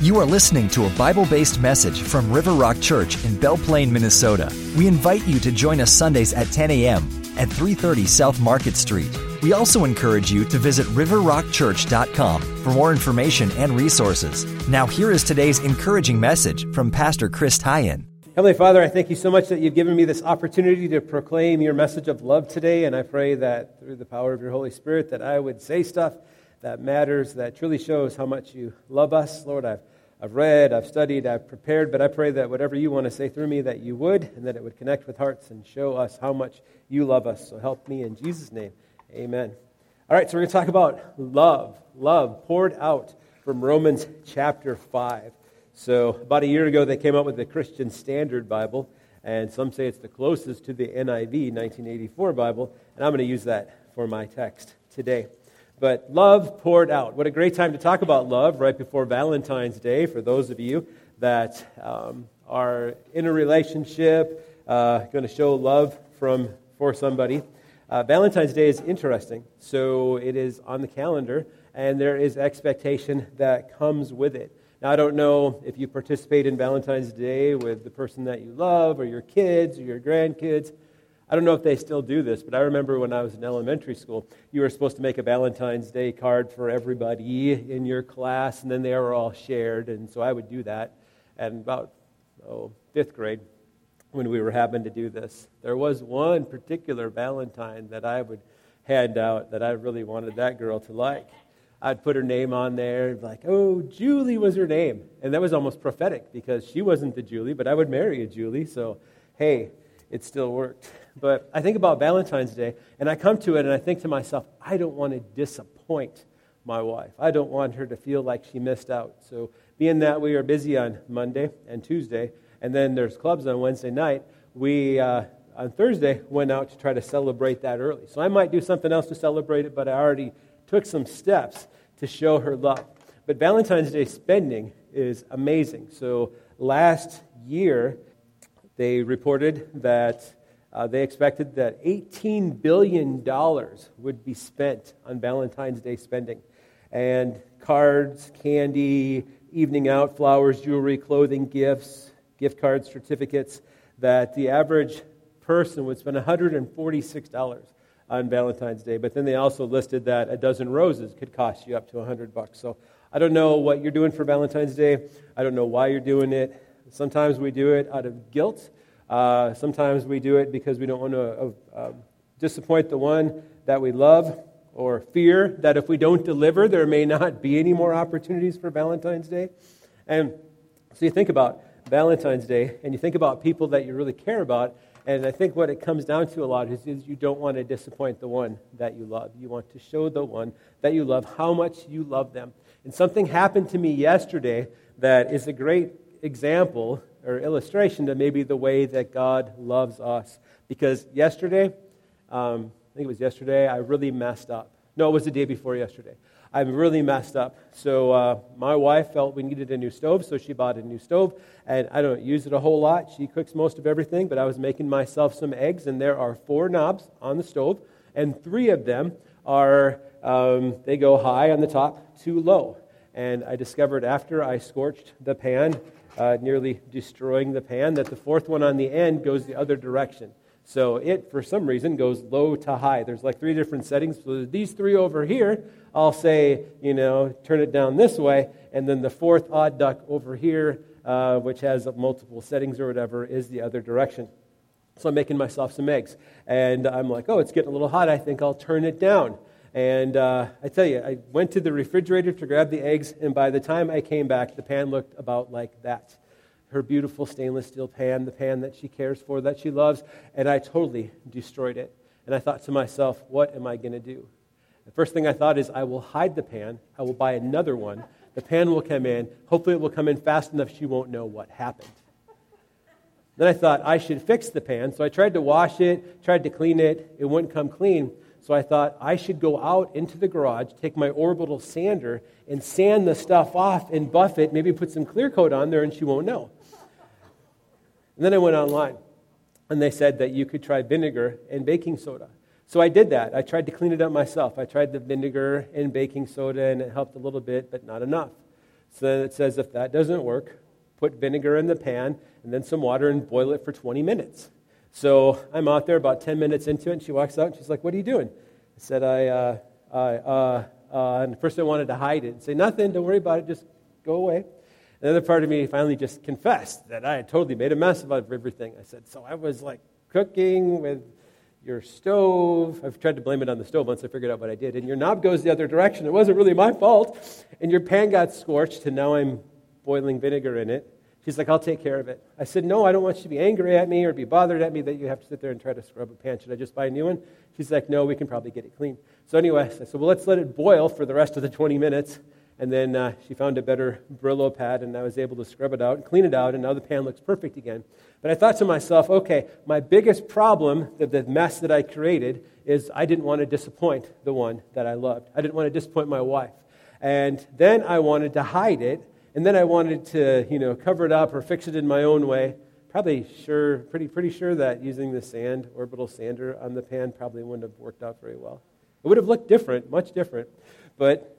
You are listening to a Bible based message from River Rock Church in Belle Plaine, Minnesota. We invite you to join us Sundays at 10 a.m. at 330 South Market Street. We also encourage you to visit riverrockchurch.com for more information and resources. Now, here is today's encouraging message from Pastor Chris Tyen. Heavenly Father, I thank you so much that you've given me this opportunity to proclaim your message of love today, and I pray that through the power of your Holy Spirit that I would say stuff that matters, that truly shows how much you love us. Lord, I've, I've read, I've studied, I've prepared, but I pray that whatever you want to say through me, that you would, and that it would connect with hearts and show us how much you love us. So help me in Jesus' name. Amen. All right, so we're going to talk about love. Love poured out from Romans chapter 5. So, about a year ago, they came up with the Christian Standard Bible, and some say it's the closest to the NIV 1984 Bible, and I'm going to use that for my text today. But love poured out. What a great time to talk about love right before Valentine's Day for those of you that um, are in a relationship, uh, going to show love from for somebody. Uh, Valentine's Day is interesting. So it is on the calendar, and there is expectation that comes with it. Now, I don't know if you participate in Valentine's Day with the person that you love, or your kids, or your grandkids. I don't know if they still do this, but I remember when I was in elementary school, you were supposed to make a Valentine's Day card for everybody in your class, and then they were all shared. And so I would do that. And about oh, fifth grade, when we were having to do this, there was one particular Valentine that I would hand out that I really wanted that girl to like. I'd put her name on there, like, oh, Julie was her name. And that was almost prophetic because she wasn't the Julie, but I would marry a Julie. So, hey, it still worked. But I think about Valentine's Day, and I come to it and I think to myself, I don't want to disappoint my wife. I don't want her to feel like she missed out. So, being that we are busy on Monday and Tuesday, and then there's clubs on Wednesday night, we uh, on Thursday went out to try to celebrate that early. So, I might do something else to celebrate it, but I already took some steps to show her love. But Valentine's Day spending is amazing. So, last year, they reported that uh, they expected that $18 billion would be spent on Valentine's Day spending. And cards, candy, evening out, flowers, jewelry, clothing, gifts, gift cards, certificates, that the average person would spend $146 on Valentine's Day. But then they also listed that a dozen roses could cost you up to 100 bucks. So I don't know what you're doing for Valentine's Day. I don't know why you're doing it. Sometimes we do it out of guilt. Uh, sometimes we do it because we don't want to uh, uh, disappoint the one that we love or fear that if we don't deliver, there may not be any more opportunities for Valentine's Day. And so you think about Valentine's Day and you think about people that you really care about. And I think what it comes down to a lot is, is you don't want to disappoint the one that you love. You want to show the one that you love how much you love them. And something happened to me yesterday that is a great example or illustration to maybe the way that God loves us. Because yesterday, um, I think it was yesterday, I really messed up. No, it was the day before yesterday. I really messed up. So uh, my wife felt we needed a new stove, so she bought a new stove. And I don't use it a whole lot. She cooks most of everything, but I was making myself some eggs, and there are four knobs on the stove, and three of them are, um, they go high on the top, too low. And I discovered after I scorched the pan uh, nearly destroying the pan, that the fourth one on the end goes the other direction. So it, for some reason, goes low to high. There's like three different settings. So these three over here, I'll say, you know, turn it down this way. And then the fourth odd duck over here, uh, which has multiple settings or whatever, is the other direction. So I'm making myself some eggs. And I'm like, oh, it's getting a little hot. I think I'll turn it down. And uh, I tell you, I went to the refrigerator to grab the eggs, and by the time I came back, the pan looked about like that. Her beautiful stainless steel pan, the pan that she cares for, that she loves, and I totally destroyed it. And I thought to myself, what am I going to do? The first thing I thought is, I will hide the pan, I will buy another one. The pan will come in. Hopefully, it will come in fast enough she won't know what happened. Then I thought I should fix the pan, so I tried to wash it, tried to clean it. It wouldn't come clean. So I thought I should go out into the garage, take my orbital sander, and sand the stuff off and buff it, maybe put some clear coat on there, and she won't know. And then I went online, and they said that you could try vinegar and baking soda. So I did that. I tried to clean it up myself. I tried the vinegar and baking soda, and it helped a little bit, but not enough. So then it says if that doesn't work, put vinegar in the pan and then some water and boil it for 20 minutes. So I'm out there about 10 minutes into it, and she walks out and she's like, What are you doing? I said, I, uh, I, uh, uh, and first I wanted to hide it and say, Nothing, don't worry about it, just go away. Another part of me finally just confessed that I had totally made a mess of everything. I said, So I was like cooking with your stove. I've tried to blame it on the stove once I figured out what I did. And your knob goes the other direction. It wasn't really my fault. And your pan got scorched, and now I'm boiling vinegar in it. She's like, I'll take care of it. I said, No, I don't want you to be angry at me or be bothered at me that you have to sit there and try to scrub a pan. Should I just buy a new one? She's like, No, we can probably get it clean. So, anyway, I said, Well, let's let it boil for the rest of the 20 minutes. And then uh, she found a better Brillo pad, and I was able to scrub it out and clean it out, and now the pan looks perfect again. But I thought to myself, okay, my biggest problem, the, the mess that I created, is I didn't want to disappoint the one that I loved. I didn't want to disappoint my wife. And then I wanted to hide it, and then I wanted to, you know, cover it up or fix it in my own way. Probably sure, pretty, pretty sure that using the sand, orbital sander on the pan probably wouldn't have worked out very well. It would have looked different, much different. But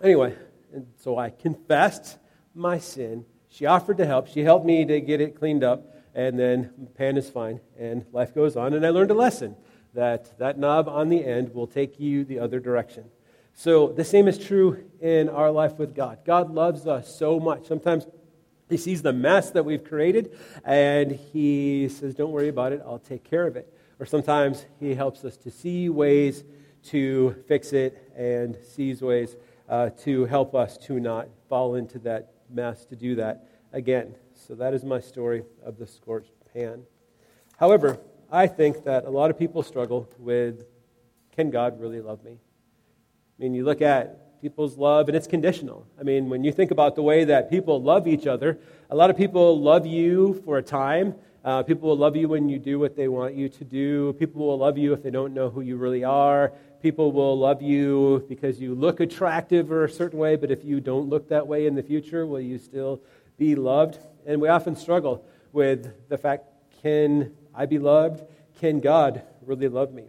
anyway, and so I confessed my sin. She offered to help. She helped me to get it cleaned up. And then pan is fine. And life goes on. And I learned a lesson that that knob on the end will take you the other direction. So the same is true in our life with God. God loves us so much. Sometimes he sees the mess that we've created and he says, Don't worry about it, I'll take care of it. Or sometimes he helps us to see ways to fix it and sees ways uh, to help us to not fall into that mess, to do that again. So that is my story of the scorched pan. However, I think that a lot of people struggle with can God really love me? I mean, you look at people's love, and it's conditional. I mean, when you think about the way that people love each other, a lot of people love you for a time. Uh, people will love you when you do what they want you to do. People will love you if they don't know who you really are. People will love you because you look attractive or a certain way, but if you don't look that way in the future, will you still be loved? And we often struggle with the fact can I be loved? Can God really love me?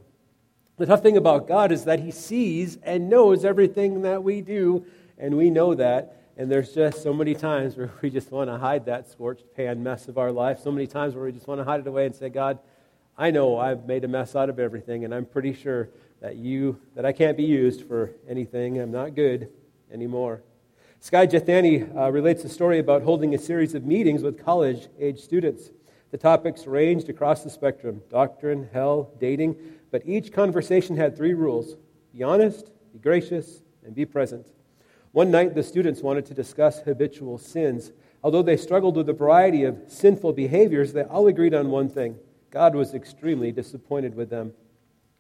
The tough thing about God is that He sees and knows everything that we do, and we know that. And there's just so many times where we just want to hide that scorched pan mess of our life. So many times where we just want to hide it away and say, God, I know I've made a mess out of everything, and I'm pretty sure that you that I can't be used for anything. I'm not good anymore. Skye Jethani uh, relates a story about holding a series of meetings with college age students. The topics ranged across the spectrum doctrine, hell, dating, but each conversation had three rules be honest, be gracious, and be present. One night, the students wanted to discuss habitual sins. Although they struggled with a variety of sinful behaviors, they all agreed on one thing God was extremely disappointed with them.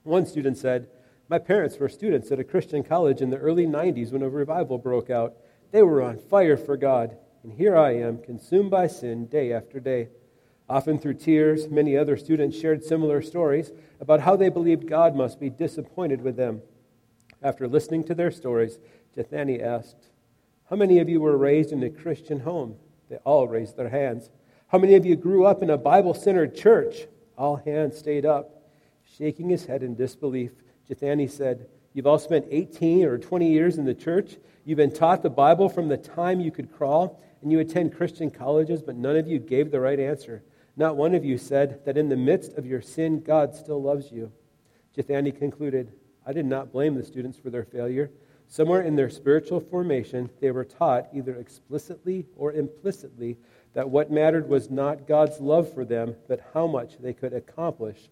One student said, My parents were students at a Christian college in the early 90s when a revival broke out. They were on fire for God, and here I am, consumed by sin day after day. Often through tears, many other students shared similar stories about how they believed God must be disappointed with them. After listening to their stories, Jethani asked, How many of you were raised in a Christian home? They all raised their hands. How many of you grew up in a Bible centered church? All hands stayed up. Shaking his head in disbelief, Jethani said, You've all spent 18 or 20 years in the church. You've been taught the Bible from the time you could crawl, and you attend Christian colleges, but none of you gave the right answer. Not one of you said that in the midst of your sin, God still loves you. Jethani concluded, I did not blame the students for their failure. Somewhere in their spiritual formation, they were taught, either explicitly or implicitly, that what mattered was not God's love for them, but how much they could accomplish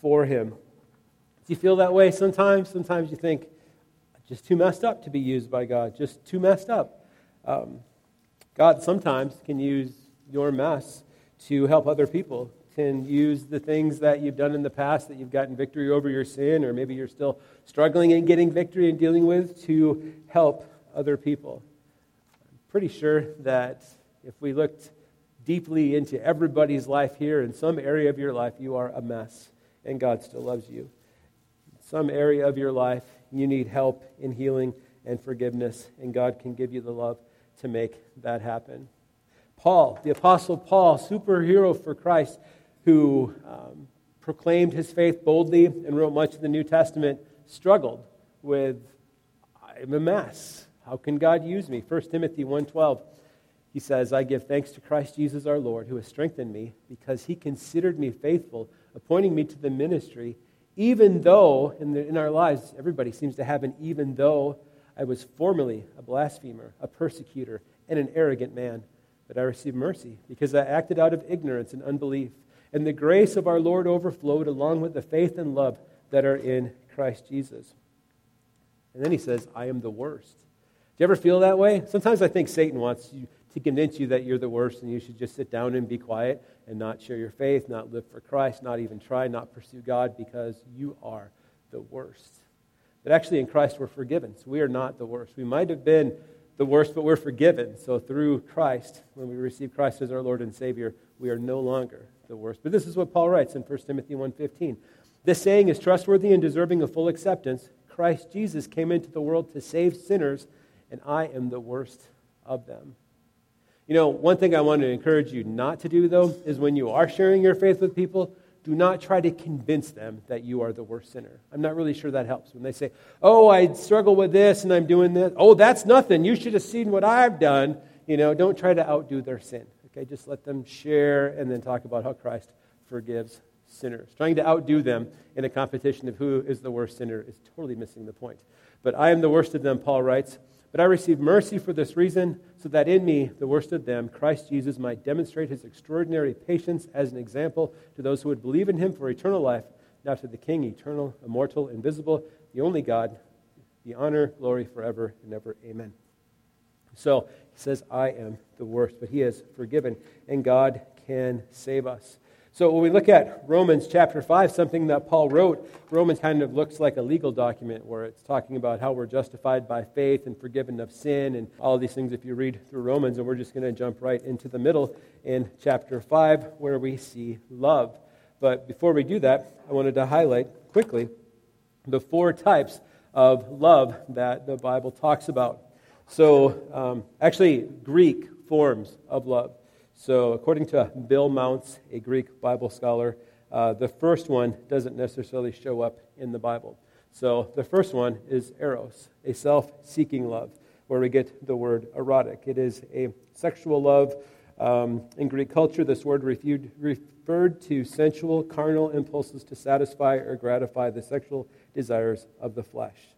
for Him. Do you feel that way sometimes? Sometimes you think, just too messed up to be used by God, just too messed up. Um, God sometimes can use your mess to help other people, can use the things that you've done in the past that you've gotten victory over your sin, or maybe you're still struggling and getting victory and dealing with, to help other people. I'm pretty sure that if we looked deeply into everybody's life here, in some area of your life, you are a mess and God still loves you. In some area of your life, you need help in healing and forgiveness, and God can give you the love to make that happen. Paul, the Apostle Paul, superhero for Christ, who um, proclaimed his faith boldly and wrote much of the New Testament, struggled with I'm a mess. How can God use me? 1 Timothy 1:12. He says, I give thanks to Christ Jesus our Lord, who has strengthened me, because he considered me faithful, appointing me to the ministry, even though in, the, in our lives, everybody seems to have an even though I was formerly a blasphemer, a persecutor, and an arrogant man. But I received mercy, because I acted out of ignorance and unbelief. And the grace of our Lord overflowed along with the faith and love that are in Christ Jesus. And then he says, I am the worst. Do you ever feel that way? Sometimes I think Satan wants you to convince you that you're the worst and you should just sit down and be quiet and not share your faith, not live for Christ, not even try, not pursue God because you are the worst. But actually, in Christ, we're forgiven. So we are not the worst. We might have been the worst, but we're forgiven. So through Christ, when we receive Christ as our Lord and Savior, we are no longer the worst. But this is what Paul writes in 1 Timothy 1.15. This saying is trustworthy and deserving of full acceptance. Christ Jesus came into the world to save sinners, and I am the worst of them. You know, one thing I want to encourage you not to do, though, is when you are sharing your faith with people, do not try to convince them that you are the worst sinner. I'm not really sure that helps. When they say, Oh, I struggle with this and I'm doing this. Oh, that's nothing. You should have seen what I've done. You know, don't try to outdo their sin. Okay, just let them share and then talk about how Christ forgives sinners. Trying to outdo them in a competition of who is the worst sinner is totally missing the point. But I am the worst of them, Paul writes. But I received mercy for this reason, so that in me, the worst of them, Christ Jesus might demonstrate his extraordinary patience as an example to those who would believe in him for eternal life. Now to the King, eternal, immortal, invisible, the only God, the honor, glory forever and ever. Amen. So he says, I am the worst, but he has forgiven, and God can save us. So when we look at Romans chapter 5, something that Paul wrote, Romans kind of looks like a legal document where it's talking about how we're justified by faith and forgiven of sin and all these things if you read through Romans. And we're just going to jump right into the middle in chapter 5 where we see love. But before we do that, I wanted to highlight quickly the four types of love that the Bible talks about. So, um, actually, Greek forms of love. So, according to Bill Mounce, a Greek Bible scholar, uh, the first one doesn't necessarily show up in the Bible. So, the first one is eros, a self seeking love, where we get the word erotic. It is a sexual love. Um, in Greek culture, this word referred, referred to sensual, carnal impulses to satisfy or gratify the sexual desires of the flesh.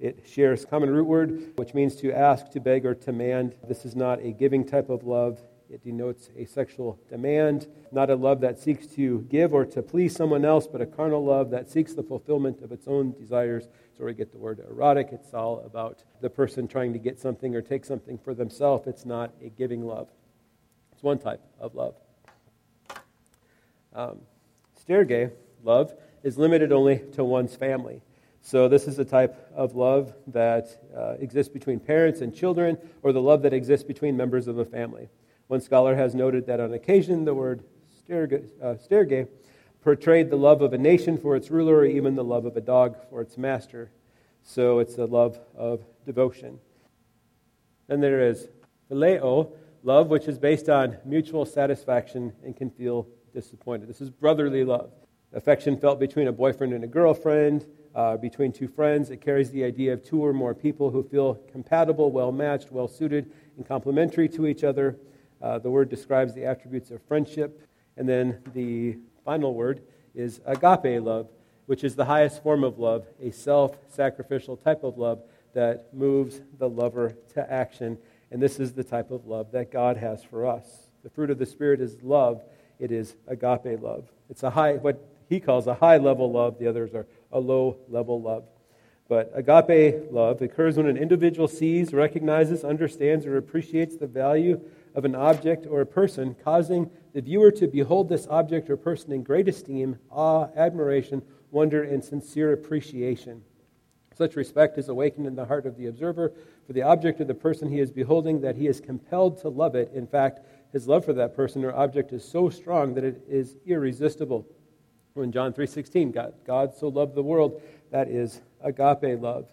It shares common root word, which means to ask, to beg, or to demand. This is not a giving type of love. It denotes a sexual demand, not a love that seeks to give or to please someone else, but a carnal love that seeks the fulfillment of its own desires. So we get the word erotic. It's all about the person trying to get something or take something for themselves. It's not a giving love. It's one type of love. Um, storge, love, is limited only to one's family. So, this is a type of love that uh, exists between parents and children, or the love that exists between members of a family. One scholar has noted that on occasion the word storge, uh, portrayed the love of a nation for its ruler or even the love of a dog for its master. So it's the love of devotion. Then there is phileo, love which is based on mutual satisfaction and can feel disappointed. This is brotherly love. Affection felt between a boyfriend and a girlfriend, uh, between two friends. It carries the idea of two or more people who feel compatible, well matched, well suited, and complementary to each other. Uh, the word describes the attributes of friendship. And then the final word is agape love, which is the highest form of love, a self sacrificial type of love that moves the lover to action. And this is the type of love that God has for us. The fruit of the Spirit is love, it is agape love. It's a high, what he calls a high level love, the others are a low level love. But agape love occurs when an individual sees, recognizes, understands, or appreciates the value of an object or a person, causing the viewer to behold this object or person in great esteem, awe, admiration, wonder, and sincere appreciation. Such respect is awakened in the heart of the observer for the object or the person he is beholding that he is compelled to love it. In fact, his love for that person or object is so strong that it is irresistible. In John 3:16, God, God so loved the world, that is agape love.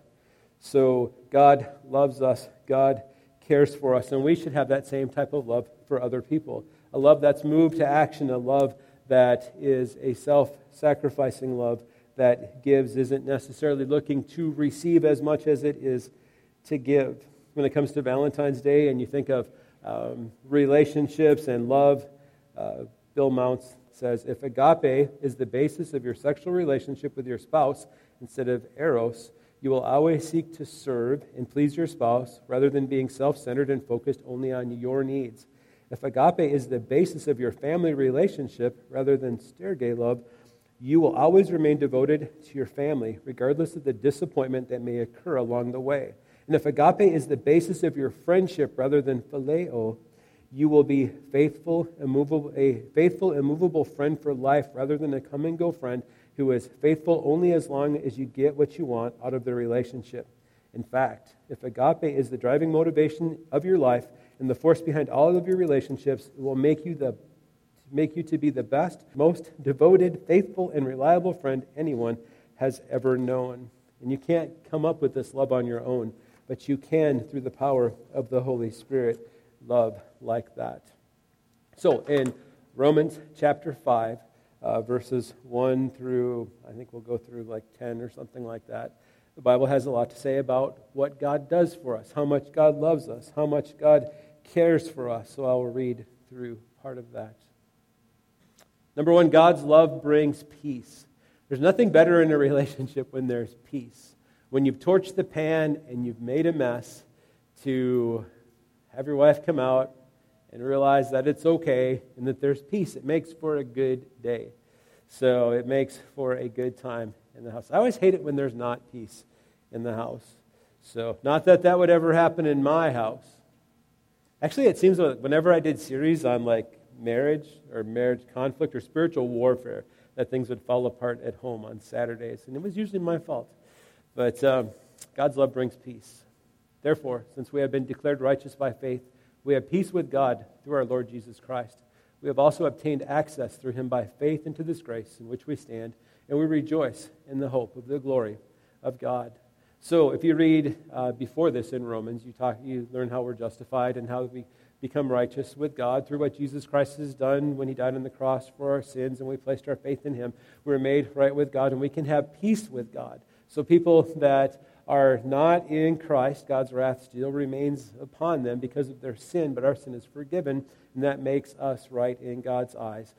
So God loves us. God cares for us, and we should have that same type of love for other people. A love that's moved to action, a love that is a self sacrificing love that gives, isn't necessarily looking to receive as much as it is to give. when it comes to Valentine's Day and you think of um, relationships and love, uh, Bill Mounce says if agape is the basis of your sexual relationship with your spouse instead of eros, you will always seek to serve and please your spouse rather than being self centered and focused only on your needs. If agape is the basis of your family relationship rather than storge love, you will always remain devoted to your family, regardless of the disappointment that may occur along the way. And if agape is the basis of your friendship rather than phileo, you will be faithful, immovable, a faithful, immovable friend for life rather than a come and go friend who is faithful only as long as you get what you want out of the relationship. In fact, if agape is the driving motivation of your life and the force behind all of your relationships, it will make you the make you to be the best, most devoted, faithful, and reliable friend anyone has ever known. And you can't come up with this love on your own, but you can through the power of the Holy Spirit love like that. So in Romans chapter 5, uh, verses 1 through, I think we'll go through like 10 or something like that. The Bible has a lot to say about what God does for us, how much God loves us, how much God cares for us. So I will read through part of that. Number one, God's love brings peace. There's nothing better in a relationship when there's peace. When you've torched the pan and you've made a mess, to have your wife come out and realize that it's okay and that there's peace. It makes for a good day. So it makes for a good time in the house. I always hate it when there's not peace in the house. So, not that that would ever happen in my house. Actually, it seems like whenever I did series on like marriage or marriage conflict or spiritual warfare, that things would fall apart at home on Saturdays. And it was usually my fault. But um, God's love brings peace. Therefore, since we have been declared righteous by faith, we have peace with God through our Lord Jesus Christ. We have also obtained access through him by faith into this grace in which we stand, and we rejoice in the hope of the glory of God. So, if you read uh, before this in Romans, you, talk, you learn how we're justified and how we become righteous with God through what Jesus Christ has done when he died on the cross for our sins and we placed our faith in him. We're made right with God and we can have peace with God. So, people that are not in Christ, God's wrath still remains upon them because of their sin, but our sin is forgiven, and that makes us right in God's eyes.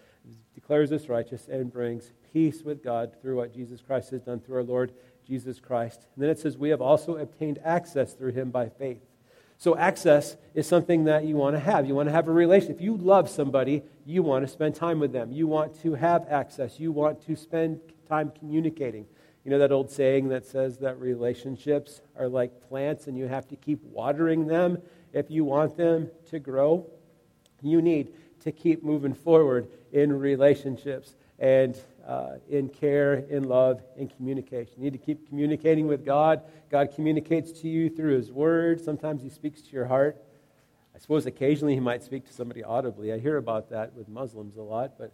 Declares us righteous and brings peace with God through what Jesus Christ has done through our Lord Jesus Christ. And then it says, We have also obtained access through him by faith. So, access is something that you want to have. You want to have a relationship. If you love somebody, you want to spend time with them. You want to have access. You want to spend time communicating. You know that old saying that says that relationships are like plants and you have to keep watering them if you want them to grow? You need to keep moving forward in relationships and uh, in care, in love, in communication. You need to keep communicating with God. God communicates to you through His Word. Sometimes He speaks to your heart. I suppose occasionally He might speak to somebody audibly. I hear about that with Muslims a lot, but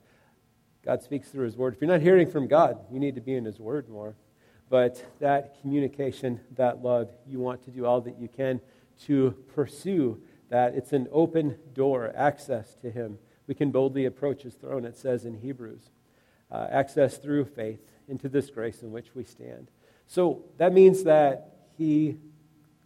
God speaks through His Word. If you're not hearing from God, you need to be in His Word more. But that communication, that love, you want to do all that you can to pursue that. It's an open door, access to Him. We can boldly approach His throne, it says in Hebrews. Uh, access through faith into this grace in which we stand. So that means that He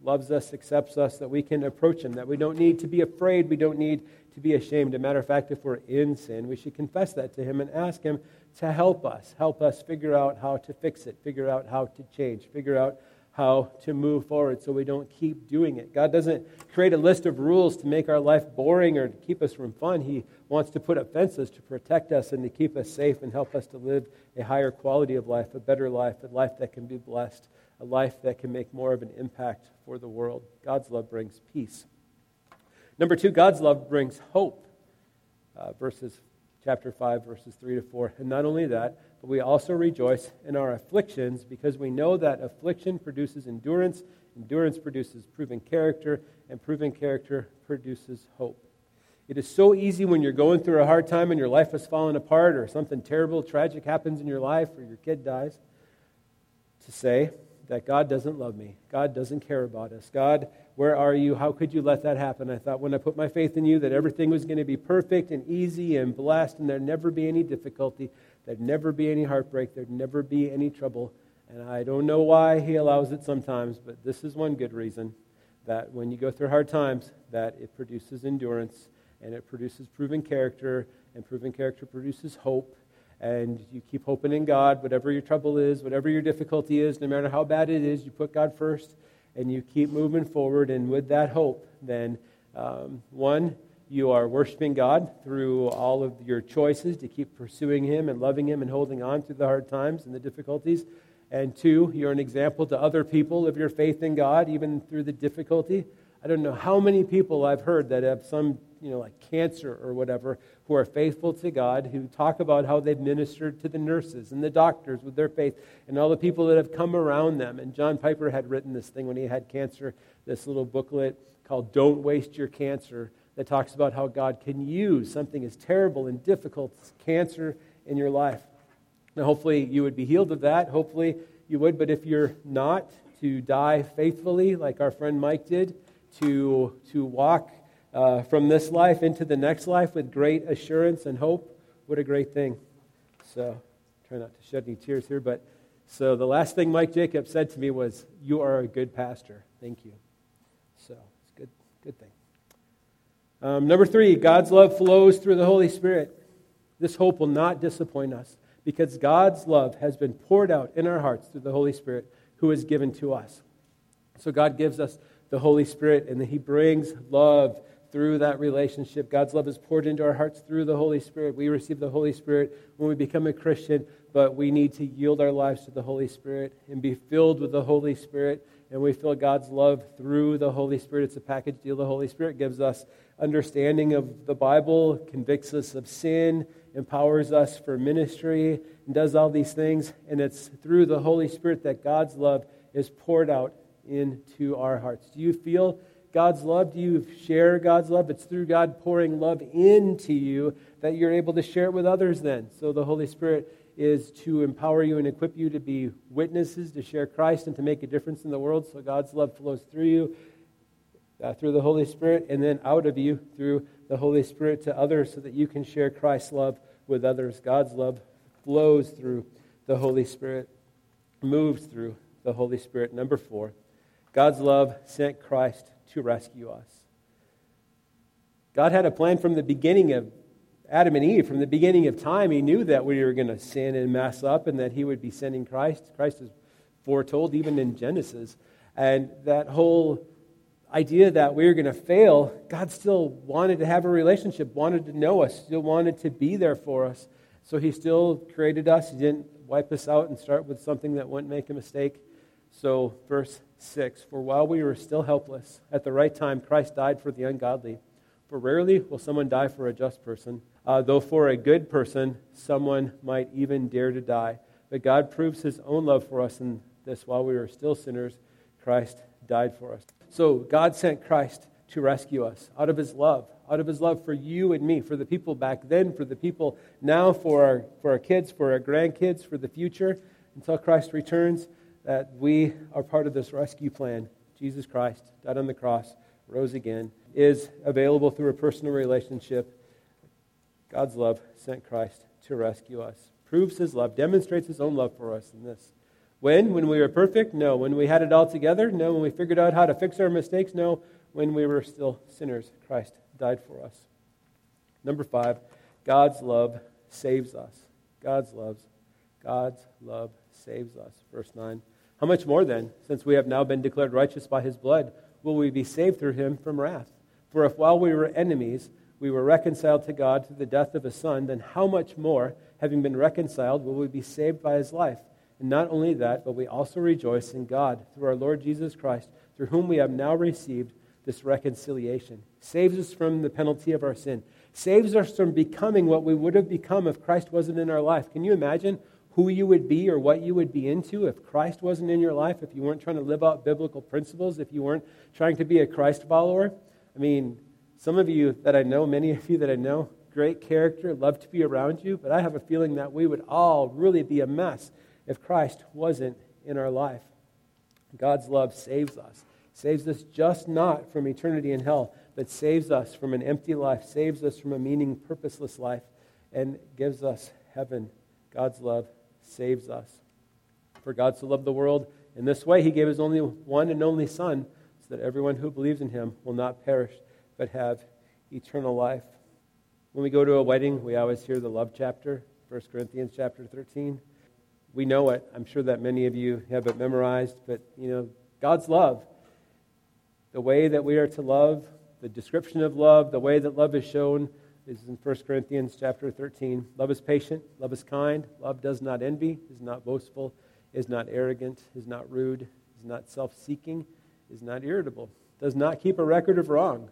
loves us, accepts us, that we can approach Him, that we don't need to be afraid, we don't need to be ashamed. As a matter of fact, if we're in sin, we should confess that to Him and ask Him to help us, help us figure out how to fix it, figure out how to change, figure out how to move forward so we don't keep doing it. God doesn't create a list of rules to make our life boring or to keep us from fun. He wants to put up fences to protect us and to keep us safe and help us to live a higher quality of life, a better life, a life that can be blessed, a life that can make more of an impact for the world. God's love brings peace. Number two, God's love brings hope. Uh, verses chapter 5, verses 3 to 4. And not only that, but we also rejoice in our afflictions because we know that affliction produces endurance, endurance produces proven character, and proven character produces hope. It is so easy when you're going through a hard time and your life has fallen apart or something terrible, tragic happens in your life or your kid dies to say that God doesn't love me. God doesn't care about us. God where are you? How could you let that happen? I thought when I put my faith in you that everything was going to be perfect and easy and blessed and there'd never be any difficulty, there'd never be any heartbreak, there'd never be any trouble. And I don't know why he allows it sometimes, but this is one good reason that when you go through hard times, that it produces endurance and it produces proven character, and proven character produces hope. And you keep hoping in God, whatever your trouble is, whatever your difficulty is, no matter how bad it is, you put God first and you keep moving forward. And with that hope, then, um, one, you are worshiping God through all of your choices to keep pursuing Him and loving Him and holding on through the hard times and the difficulties. And two, you're an example to other people of your faith in God, even through the difficulty. I don't know how many people I've heard that have some, you know, like cancer or whatever, who are faithful to God, who talk about how they've ministered to the nurses and the doctors with their faith and all the people that have come around them. And John Piper had written this thing when he had cancer, this little booklet called Don't Waste Your Cancer that talks about how God can use something as terrible and difficult as cancer in your life. Now, hopefully, you would be healed of that. Hopefully, you would. But if you're not, to die faithfully, like our friend Mike did, to, to walk uh, from this life into the next life with great assurance and hope, what a great thing. So, try not to shed any tears here. But so, the last thing Mike Jacob said to me was, You are a good pastor. Thank you. So, it's a good, good thing. Um, number three, God's love flows through the Holy Spirit. This hope will not disappoint us because God's love has been poured out in our hearts through the Holy Spirit who is given to us. So God gives us the Holy Spirit, and that He brings love through that relationship. God's love is poured into our hearts through the Holy Spirit. We receive the Holy Spirit when we become a Christian, but we need to yield our lives to the Holy Spirit and be filled with the Holy Spirit. And we feel God's love through the Holy Spirit. It's a package deal. The Holy Spirit gives us understanding of the Bible, convicts us of sin, empowers us for ministry, and does all these things. And it's through the Holy Spirit that God's love is poured out into our hearts. Do you feel God's love? Do you share God's love? It's through God pouring love into you that you're able to share it with others then. So the Holy Spirit is to empower you and equip you to be witnesses, to share Christ, and to make a difference in the world. So God's love flows through you uh, through the Holy Spirit and then out of you through the Holy Spirit to others so that you can share Christ's love with others. God's love flows through the Holy Spirit, moves through the Holy Spirit. Number four, God's love sent Christ to rescue us. God had a plan from the beginning of Adam and Eve. From the beginning of time, He knew that we were going to sin and mess up and that He would be sending Christ. Christ is foretold even in Genesis. And that whole idea that we were going to fail, God still wanted to have a relationship, wanted to know us, still wanted to be there for us. So He still created us. He didn't wipe us out and start with something that wouldn't make a mistake. So, verse 6 For while we were still helpless, at the right time, Christ died for the ungodly. For rarely will someone die for a just person, uh, though for a good person, someone might even dare to die. But God proves His own love for us in this while we were still sinners, Christ died for us. So God sent Christ to rescue us out of his love, out of his love for you and me, for the people back then, for the people now, for our, for our kids, for our grandkids, for the future, until Christ returns, that we are part of this rescue plan. Jesus Christ died on the cross, rose again, is available through a personal relationship. God's love sent Christ to rescue us, proves his love, demonstrates his own love for us in this. When? When we were perfect? No. When we had it all together? No. When we figured out how to fix our mistakes? No. When we were still sinners, Christ died for us. Number five, God's love saves us. God's love, God's love saves us. Verse 9. How much more then, since we have now been declared righteous by his blood, will we be saved through him from wrath? For if while we were enemies, we were reconciled to God through the death of his Son, then how much more, having been reconciled, will we be saved by his life? And not only that, but we also rejoice in God through our Lord Jesus Christ, through whom we have now received this reconciliation. Saves us from the penalty of our sin. Saves us from becoming what we would have become if Christ wasn't in our life. Can you imagine who you would be or what you would be into if Christ wasn't in your life, if you weren't trying to live out biblical principles, if you weren't trying to be a Christ follower? I mean, some of you that I know, many of you that I know, great character, love to be around you, but I have a feeling that we would all really be a mess if Christ wasn't in our life. God's love saves us. Saves us just not from eternity in hell, but saves us from an empty life, saves us from a meaning, purposeless life, and gives us heaven. God's love saves us. For God so loved the world in this way, he gave his only one and only Son, so that everyone who believes in him will not perish, but have eternal life. When we go to a wedding, we always hear the love chapter, 1 Corinthians chapter 13. We know it. I'm sure that many of you have it memorized, but you know, God's love, the way that we are to love, the description of love, the way that love is shown is in 1 Corinthians chapter 13. Love is patient, love is kind, love does not envy, is not boastful, is not arrogant, is not rude, is not self-seeking, is not irritable, does not keep a record of wrong.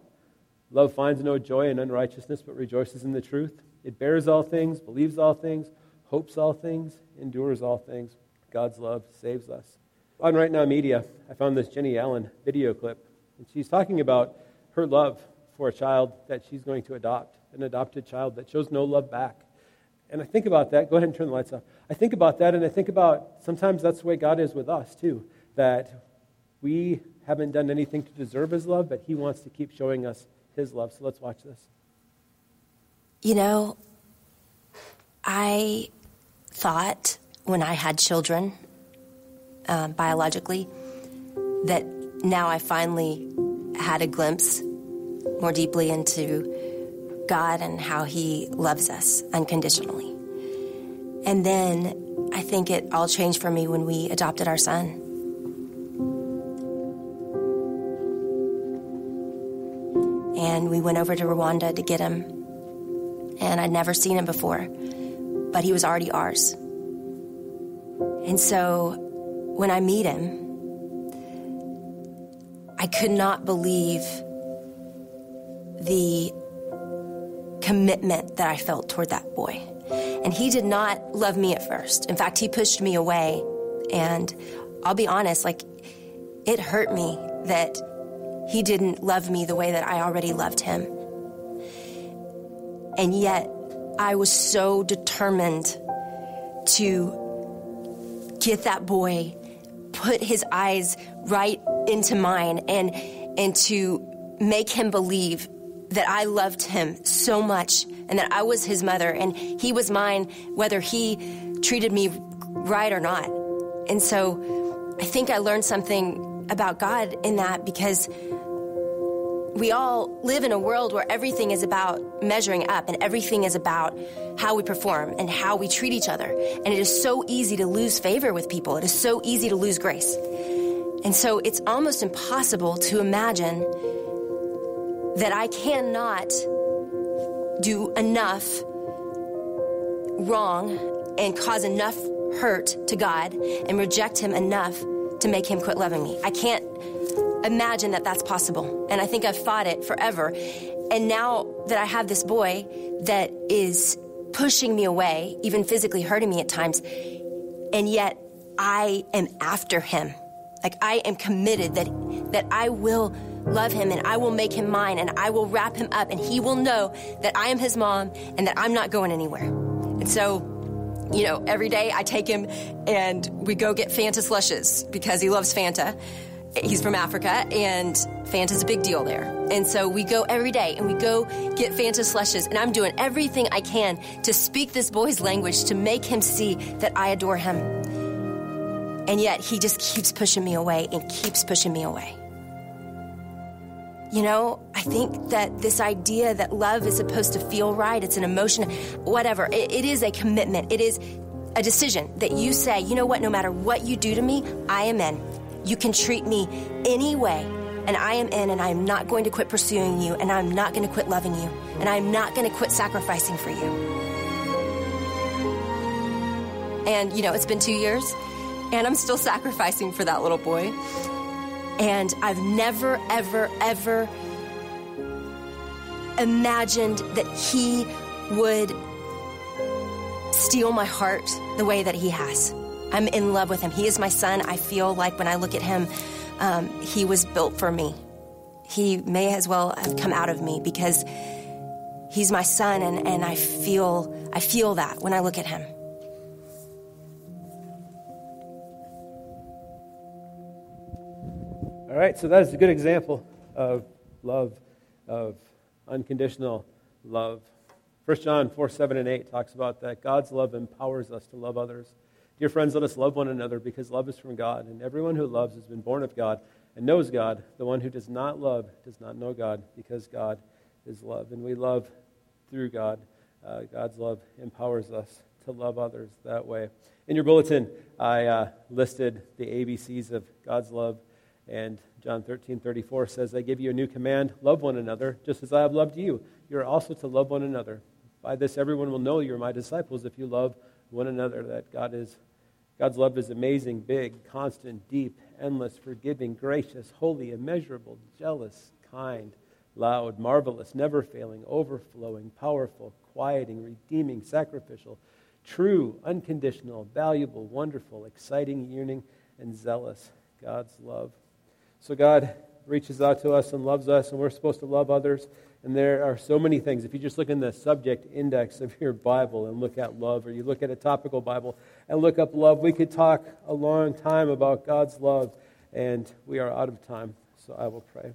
Love finds no joy in unrighteousness, but rejoices in the truth. It bears all things, believes all things, hopes all things, endures all things. God's love saves us. On Right Now Media, I found this Jennie Allen video clip, and she's talking about her love for a child that she's going to adopt, an adopted child that shows no love back. And I think about that. Go ahead and turn the lights off. I think about that, and I think about sometimes that's the way God is with us, too. That we haven't done anything to deserve His love, but He wants to keep showing us His love. So let's watch this. You know, I thought when I had children um, biologically that now I finally had a glimpse more deeply into God and how He loves us unconditionally. And then I think it all changed for me when we adopted our son. And we went over to Rwanda to get him. And I'd never seen him before, but he was already ours. And so when I meet him, I could not believe the commitment that I felt toward that boy. And he did not love me at first. In fact, he pushed me away. And I'll be honest, like, it hurt me that he didn't love me the way that I already loved him. And yet, I was so determined to get that boy, put his eyes right into mine and and to make him believe that I loved him so much and that I was his mother and he was mine whether he treated me right or not. And so I think I learned something about God in that because we all live in a world where everything is about measuring up and everything is about how we perform and how we treat each other. And it is so easy to lose favor with people. It is so easy to lose grace. And so it's almost impossible to imagine that I cannot do enough wrong and cause enough hurt to God and reject Him enough to make Him quit loving me. I can't imagine that that's possible. And I think I've fought it forever. And now that I have this boy that is pushing me away, even physically hurting me at times, and yet I am after him like I am committed that that I will love him and I will make him mine and I will wrap him up and he will know that I am his mom and that I'm not going anywhere. And so you know, every day I take him and we go get Fanta slushes because he loves Fanta. He's from Africa and Fanta's a big deal there. And so we go every day and we go get Fanta slushes and I'm doing everything I can to speak this boy's language to make him see that I adore him and yet he just keeps pushing me away and keeps pushing me away. You know, I think that this idea that love is supposed to feel right, it's an emotion, whatever, it, it is a commitment. It is a decision that you say, you know what, no matter what you do to me, I am in. You can treat me any way, and I am in, and I am not going to quit pursuing you, and I'm not going to quit loving you, and I'm not going to quit sacrificing for you. And, you know, it's been two years, and I'm still sacrificing for that little boy. And I've never, ever, ever imagined that he would steal my heart the way that he has. I'm in love with him. He is my son. I feel like when I look at him, um, he was built for me. He may as well have come out of me because he's my son, and, and I feel I feel that when I look at him. All right, so that is a good example of love, of unconditional love. 1 John 4 7 and 8 talks about that God's love empowers us to love others. Dear friends, let us love one another because love is from God, and everyone who loves has been born of God and knows God. The one who does not love does not know God because God is love. And we love through God. Uh, God's love empowers us to love others that way. In your bulletin, I uh, listed the ABCs of God's love. And John 13, 34 says, I give you a new command love one another, just as I have loved you. You are also to love one another. By this, everyone will know you're my disciples if you love one another, that God is God's love is amazing, big, constant, deep, endless, forgiving, gracious, holy, immeasurable, jealous, kind, loud, marvelous, never failing, overflowing, powerful, quieting, redeeming, sacrificial, true, unconditional, valuable, wonderful, exciting, yearning, and zealous. God's love. So God reaches out to us and loves us, and we're supposed to love others. And there are so many things. If you just look in the subject index of your Bible and look at love, or you look at a topical Bible and look up love, we could talk a long time about God's love, and we are out of time. So I will pray.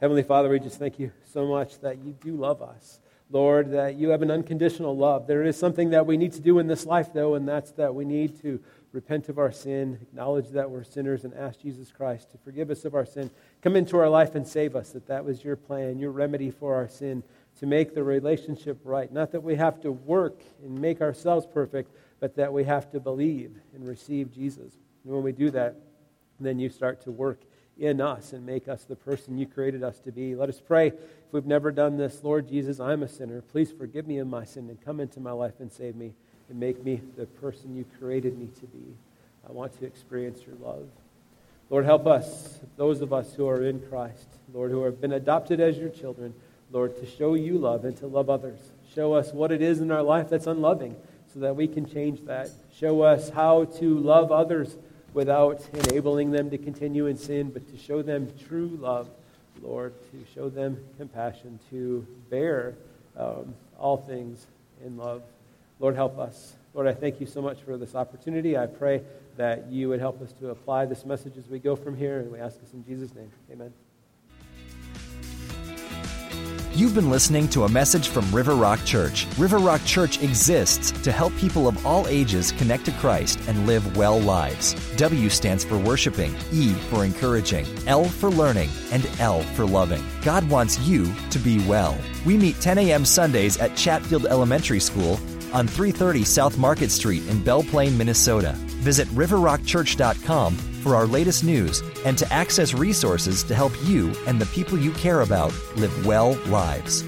Heavenly Father, we just thank you so much that you do love us. Lord, that you have an unconditional love. There is something that we need to do in this life, though, and that's that we need to repent of our sin, acknowledge that we're sinners, and ask Jesus Christ to forgive us of our sin, come into our life and save us. That that was your plan, your remedy for our sin, to make the relationship right. Not that we have to work and make ourselves perfect, but that we have to believe and receive Jesus. And when we do that, then you start to work in us and make us the person you created us to be. Let us pray. If we've never done this, Lord Jesus, I'm a sinner. Please forgive me of my sin and come into my life and save me and make me the person you created me to be. I want to experience your love. Lord, help us, those of us who are in Christ, Lord, who have been adopted as your children, Lord, to show you love and to love others. Show us what it is in our life that's unloving so that we can change that. Show us how to love others without enabling them to continue in sin, but to show them true love, Lord, to show them compassion, to bear um, all things in love. Lord, help us. Lord, I thank you so much for this opportunity. I pray that you would help us to apply this message as we go from here, and we ask this in Jesus' name. Amen. You've been listening to a message from River Rock Church. River Rock Church exists to help people of all ages connect to Christ and live well lives. W stands for worshiping, E for encouraging, L for learning, and L for loving. God wants you to be well. We meet 10 a.m. Sundays at Chatfield Elementary School on 330 South Market Street in Belle Plaine, Minnesota. Visit riverrockchurch.com for our latest news and to access resources to help you and the people you care about live well lives.